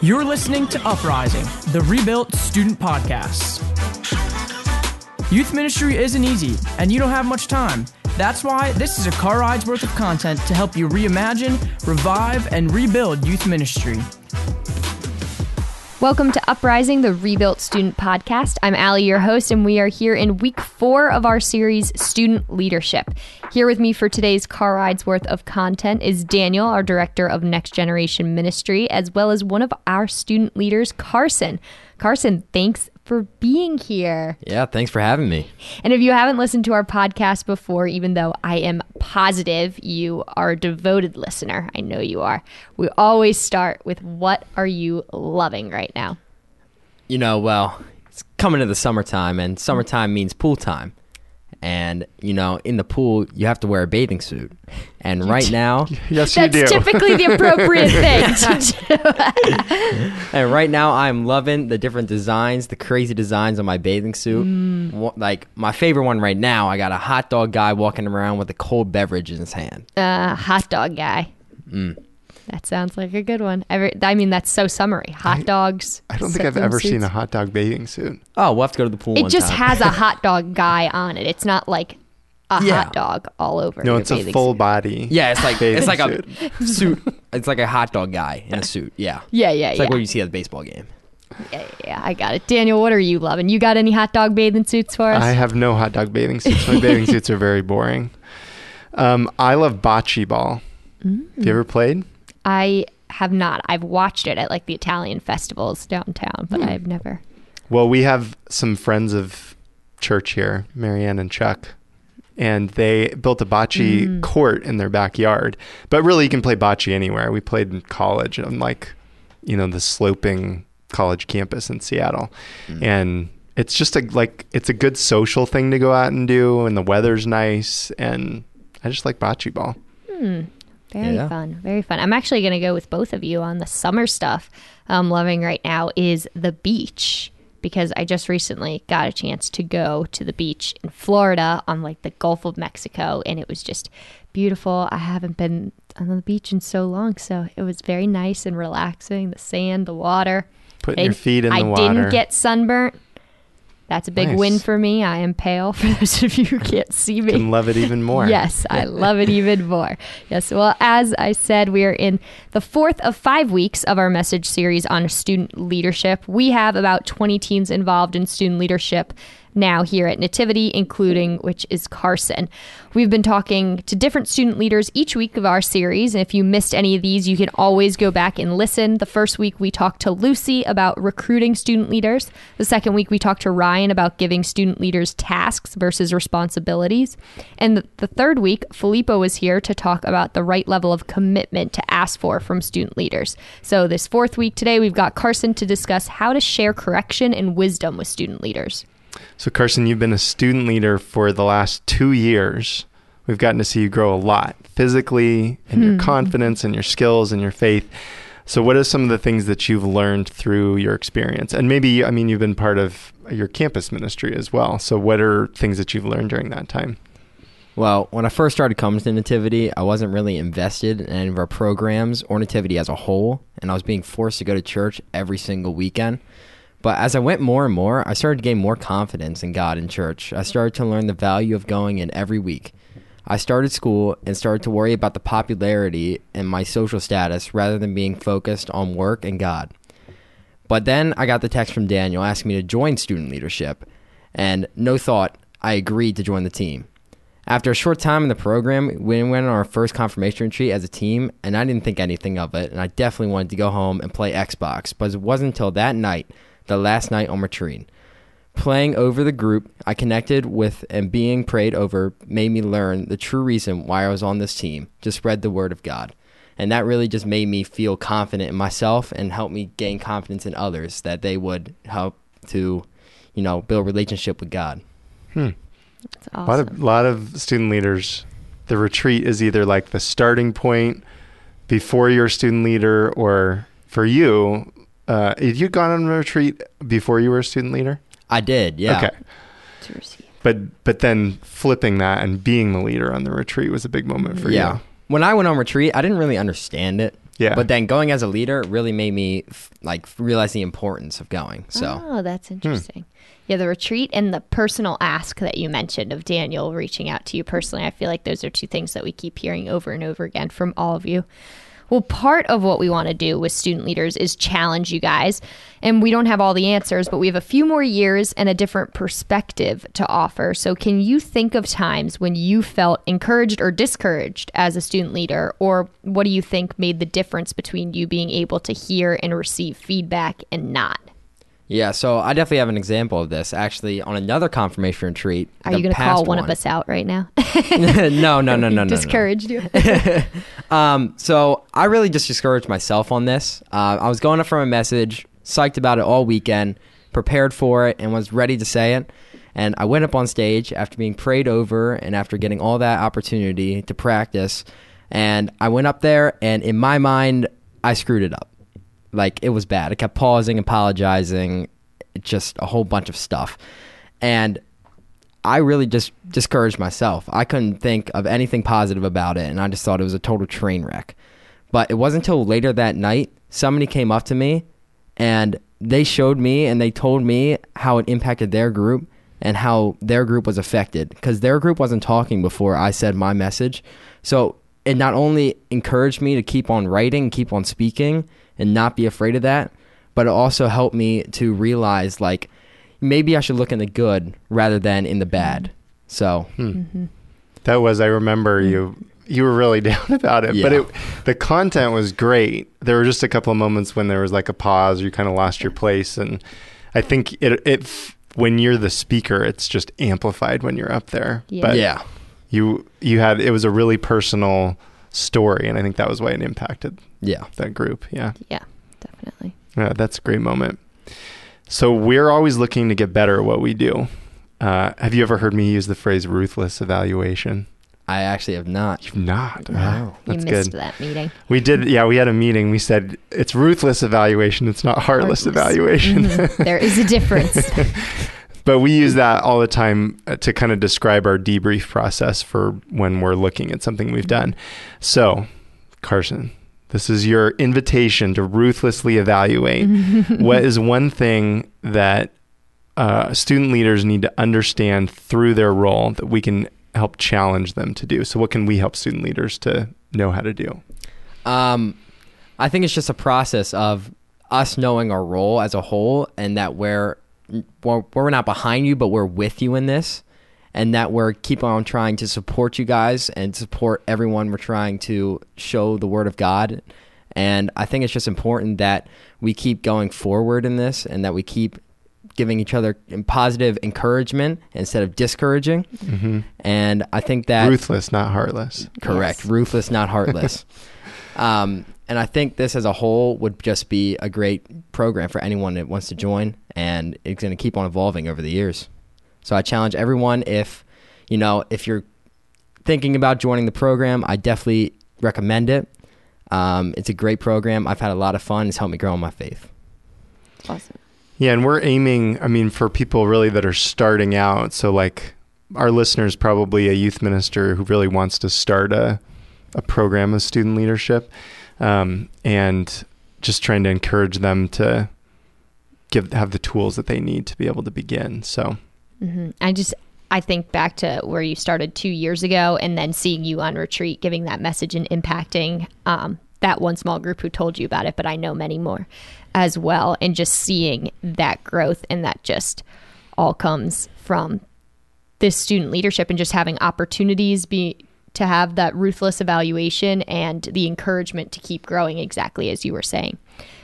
You're listening to Uprising, the Rebuilt Student Podcast. Youth ministry isn't easy, and you don't have much time. That's why this is a car ride's worth of content to help you reimagine, revive, and rebuild youth ministry. Welcome to Uprising, the Rebuilt Student Podcast. I'm Allie, your host, and we are here in week four of our series, Student Leadership. Here with me for today's car rides worth of content is Daniel, our Director of Next Generation Ministry, as well as one of our student leaders, Carson. Carson, thanks for being here. Yeah, thanks for having me. And if you haven't listened to our podcast before, even though I am positive you are a devoted listener, I know you are, we always start with what are you loving right now? You know, well, it's coming to the summertime, and summertime means pool time. And, you know, in the pool, you have to wear a bathing suit. And right now, Yes, you That's do. typically the appropriate thing to do. and right now, I'm loving the different designs, the crazy designs on my bathing suit. Wha- Like, my favorite one right now, I got a hot dog guy walking around with a cold beverage in his hand. Uh, hot dog guy. Mm. That sounds like a good one. Every, I mean, that's so summary. Hot dogs. I don't think I've swim ever seen a hot dog bathing suit. Oh, we'll have to go to the pool It one just time. has a hot dog guy on it. It's not like a Yeah. hot dog all over. No, it's a full suit. body. Yeah, it's like it's like a suit. It's like a hot dog guy in a suit. Yeah, Yeah, yeah, it's yeah. like what you see at a baseball game. yeah. Yeah, I got it. Daniel, what are you loving? You got any hot dog bathing suits for us? I have no hot dog bathing suits. My bathing suits are very boring. Um, I love bocce ball. Mm. Have you ever played? I have not. I've watched it at like the Italian festivals downtown, but Hmm. I've never. Well, we have some friends of church here, Marianne and Chuck, and they built a bocce Mm. court in their backyard. But really, you can play bocce anywhere. We played in college on like, you know, the sloping college campus in Seattle, and it's just a like it's a good social thing to go out and do, and the weather's nice, and I just like bocce ball. Very Yeah. fun. Very fun. I'm actually going to go with both of you on the summer stuff I'm loving right now is the beach because I just recently got a chance to go to the beach in Florida on like the Gulf of Mexico and it was just beautiful. I haven't been on the beach in so long, so it was very nice and relaxing. The sand, the water. Putting your feet in the water. I didn't get sunburnt. That's a big win for me. I am pale for those of you who can't see me. Can love it even more. Yes, I love it even more. Yes, well, as I said, we are in the fourth of five weeks of our message series on student leadership. We have about 20 teams involved in student leadership now here at Nativity, including which is Carson. We've been talking to different student leaders each week of our series, and if you missed any of these, you can always go back and listen. The first week we talked to Lucy about recruiting student leaders. The second week we talked to Ryan about giving student leaders tasks versus responsibilities. And the, third week, Filippo was here to talk about the right level of commitment to ask for from student leaders. So this fourth week today, we've got Carson to discuss how to share correction and wisdom with student leaders. So, Carson, you've been a student leader for the last two years. We've gotten to see you grow a lot physically and your hmm. confidence and your skills and your faith. So, what are some of the things that you've learned through your experience? And maybe, I mean, you've been part of your campus ministry as well. So, what are things that you've learned during that time? Well, when I first started coming to Nativity, I wasn't really invested in any of our programs or Nativity as a whole, and I was being forced to go to church every single weekend. But as I went more and more, I started to gain more confidence in God and church. I started to learn the value of going in every week. I started school and started to worry about the popularity and my social status rather than being focused on work and God. But then I got the text from Daniel asking me to join student leadership, and no thought, I agreed to join the team. After a short time in the program, we went on our first confirmation retreat as a team, and I didn't think anything of it, and I definitely wanted to go home and play Xbox, but it wasn't until that night, the last night on retreat. Playing over the group I connected with and being prayed over made me learn the true reason why I was on this team to spread the word of God. And that really just made me feel confident in myself and helped me gain confidence in others that they would help to, you know, build relationship with God. Hmm. That's A lot of lot of student leaders. The retreat is either like the starting point before you're a student leader, or for you, uh, had you gone on a retreat before you were a student leader? I did, yeah. Okay, to receive. but but then flipping that and being the leader on the retreat was a big moment for yeah. you. Yeah. When I went on retreat, I didn't really understand it. Yeah. But then going as a leader really made me f- like realize the importance of going. So Oh, that's interesting. Yeah, the retreat and the personal ask that you mentioned of Daniel reaching out to you personally. I feel like those are two things that we keep hearing over and over again from all of you. Well, part of what we want to do with student leaders is challenge you guys. And we don't have all the answers, but we have a few more years and a different perspective to offer. So, can you think of times when you felt encouraged or discouraged as a student leader? Or what do you think made the difference between you being able to hear and receive feedback and not? Yeah, so I definitely have an example of this actually on another confirmation retreat. Are you going to call one, of us out right now? no, no, no, no, no, no. Discouraged you? Um, so I really just discouraged myself on this. Uh, I was going up from a message, psyched about it all weekend, prepared for it, and was ready to say it. And I went up on stage after being prayed over and after getting all that opportunity to practice. And I went up there, and in my mind, I screwed it up. Like it was bad. I kept pausing, apologizing, just a whole bunch of stuff. And I really just discouraged myself. I couldn't think of anything positive about it, and I just thought it was a total train wreck. But it wasn't until later that night somebody came up to me and they showed me and they told me how it impacted their group and how their group was affected because their group wasn't talking before I said my message. So it not only encouraged me to keep on writing, keep on speaking, and not be afraid of that, but it also helped me to realize like maybe I should look in the good rather than in the bad. So hmm. mm-hmm. That was I remember mm-hmm. you you were really down about it, but it the content was great. There were just a couple of moments when there was like a pause, you kind of lost your place and I think it it when you're the speaker, it's just amplified when you're up there. Yeah. But yeah. You you had it was a really personal story and I think that was why it impacted Yeah. that group. Yeah. yeah, definitely. Yeah, that's a great moment. So we're always looking to get better at what we do. Uh, have you ever heard me use the phrase ruthless evaluation? I actually have not. You've not. No. That's you missed good. that meeting. We did, yeah, we had a meeting. We said it's ruthless evaluation. It's not heartless, Heartless. evaluation. Mhm. there is a difference. but we use that all the time uh, to kind of describe our debrief process for when we're looking at something we've done. So, Carson, this is your invitation to ruthlessly evaluate. what is one thing that uh, student leaders need to understand through their role that we can help challenge them to do? So, what can we help student leaders to know how to do? Um, I think it's just a process of us knowing our role as a whole, and that we're we're, we're not behind you, but we're with you in this, and that we're keep on trying to support you guys and support everyone. We're trying to show the word of God, and I think it's just important that we keep going forward in this, and that we keep giving each other positive encouragement instead of discouraging. Mm-hmm. And I think that Ruthless, not heartless. Correct. Yes. Ruthless, not heartless. um, and I think this as a whole would just be a great program for anyone that wants to join, and it's going to keep on evolving over the years. So I challenge everyone if, you know, if you're thinking about joining the program, I definitely recommend it. Um, it's a great program. I've had a lot of fun. It's helped me grow in my faith. awesome. Yeah, and we're aiming, I mean, for people really that are starting out. So, like, our listeners probably a youth minister who really wants to start a, a program of student leadership um, and just trying to encourage them to give have the tools that they need to be able to begin. So, hmm I just I think back to where you started two years ago, and then seeing you on retreat, giving that message and impacting um, that one small group who told you about it, but I know many more as well, and just seeing that growth and that just all comes from this student leadership and just having opportunities be to have that ruthless evaluation and the encouragement to keep growing exactly as you were saying.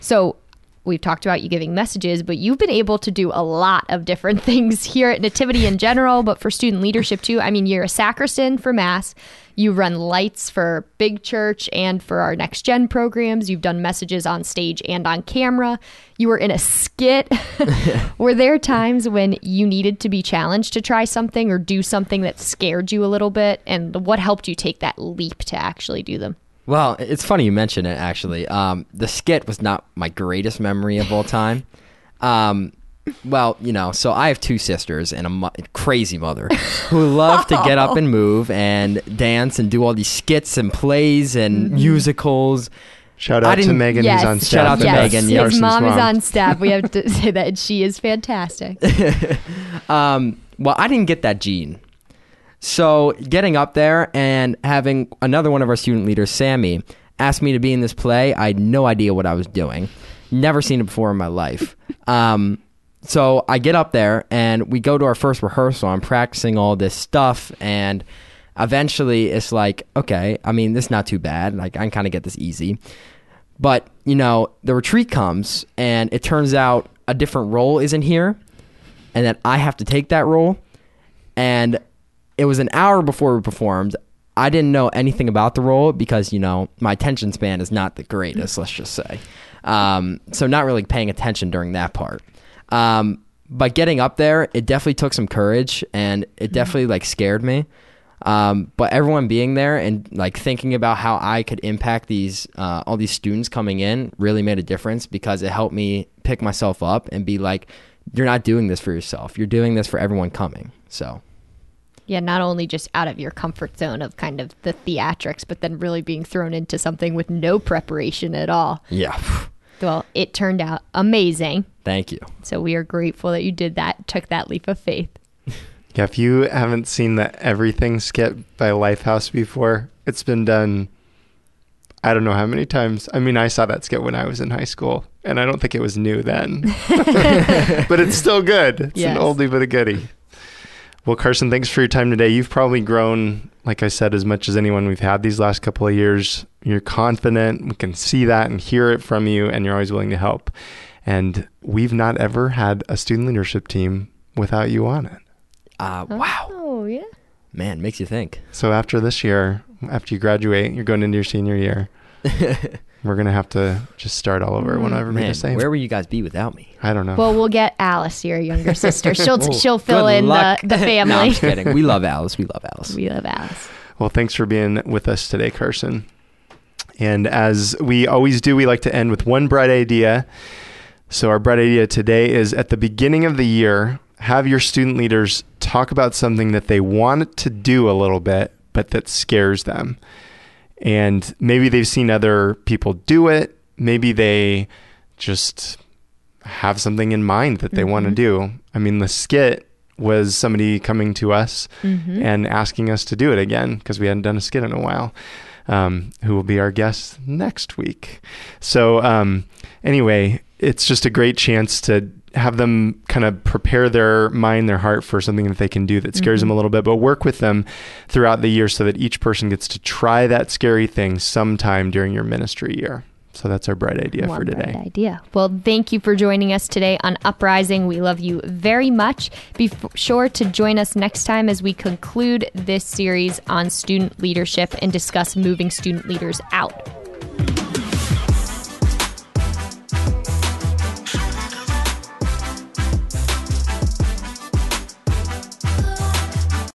So we've talked about you giving messages, but you've been able to do a lot of different things here at Nativity in general, but for student leadership too. I mean, you're a sacristan for Mass. You run lights for Big Church and for our Next Gen programs. You've done messages on stage and on camera. You were in a skit. were there times when you needed to be challenged to try something or do something that scared you a little bit? And what helped you take that leap to actually do them? Well, it's funny you mention it. Actually, um, the skit was not my greatest memory of all time. Um, well, you know, so I have two sisters and a mo- crazy mother who love to get up and move and dance and do all these skits and plays and musicals. Shout I out to didn't- Megan yes. who's on Shout staff. out to yes. Megan, His yeah. Mom, is on staff. We have to say that she is fantastic. Um, well, I didn't get that gene. So getting up there and having another one of our student leaders, Sammy, ask me to be in this play, I had no idea what I was doing. Never seen it before in my life. Um, so I get up there and we go to our first rehearsal. I'm practicing all this stuff and eventually it's like, okay, I mean, this is not too bad. Like I can kind of get this easy. But, you know, the retreat comes and it turns out a different role isn't here and that I have to take that role. And it was an hour before we performed. I didn't know anything about the role because, you know, my attention span is not the greatest, let's just say. Um, so, not really paying attention during that part. Um, but getting up there, it definitely took some courage and it definitely like scared me. Um, but everyone being there and like thinking about how I could impact these uh, all these students coming in really made a difference because it helped me pick myself up and be like, you're not doing this for yourself. You're doing this for everyone coming. So Yeah, not only just out of your comfort zone of kind of the theatrics, but then really being thrown into something with no preparation at all. yeah, Well, it turned out amazing. thank you. So we are grateful that you did that, took that leap of faith. Yeah, if you haven't seen the Everything skit by Lifehouse before, it's been done. I don't know how many times. I mean, I saw that skit when I was in high school, and I don't think it was new then. but it's still good. It's Yes. an oldie but a goodie. Well, Carson, thanks for your time today. You've probably grown, like I said, as much as anyone we've had these last couple of years. You're confident. We can see that and hear it from you, and you're always willing to help. And we've not ever had a student leadership team without you on it. Uh, wow, Oh, yeah. man, makes you think. So after this year, after you graduate, you're going into your senior year. We're gonna have to just start all over. We'll never mm. Man, the same. where will you guys be without me? I don't know. Well, we'll get Alice, your younger sister. She'll Oh, she'll fill in the, luck. the no, family. I'm just kidding. We love Alice. We love Alice. we love Alice. Well, thanks for being with us today, Carson. And as we always do, we like to end with one bright idea. So, our bright idea today is at the beginning of the year, have your student leaders talk about something that they want to do a little bit, but that scares them. And maybe they've seen other people do it. Maybe they just have something in mind that they want to do. I mean, the skit was somebody coming to us and asking us to do it again because we hadn't done a skit in a while. Um, who will be our guest next week? So, um, anyway, it's just a great chance to have them kind of prepare their mind, their heart for something that they can do that scares them mm-hmm. a little bit, but work with them throughout the year so that each person gets to try that scary thing sometime during your ministry year. So that's our bright idea One for today. bright idea. Well, thank you for joining us today on Uprising. We love you very much. Be f- sure to join us next time as we conclude this series on student leadership and discuss moving student leaders out.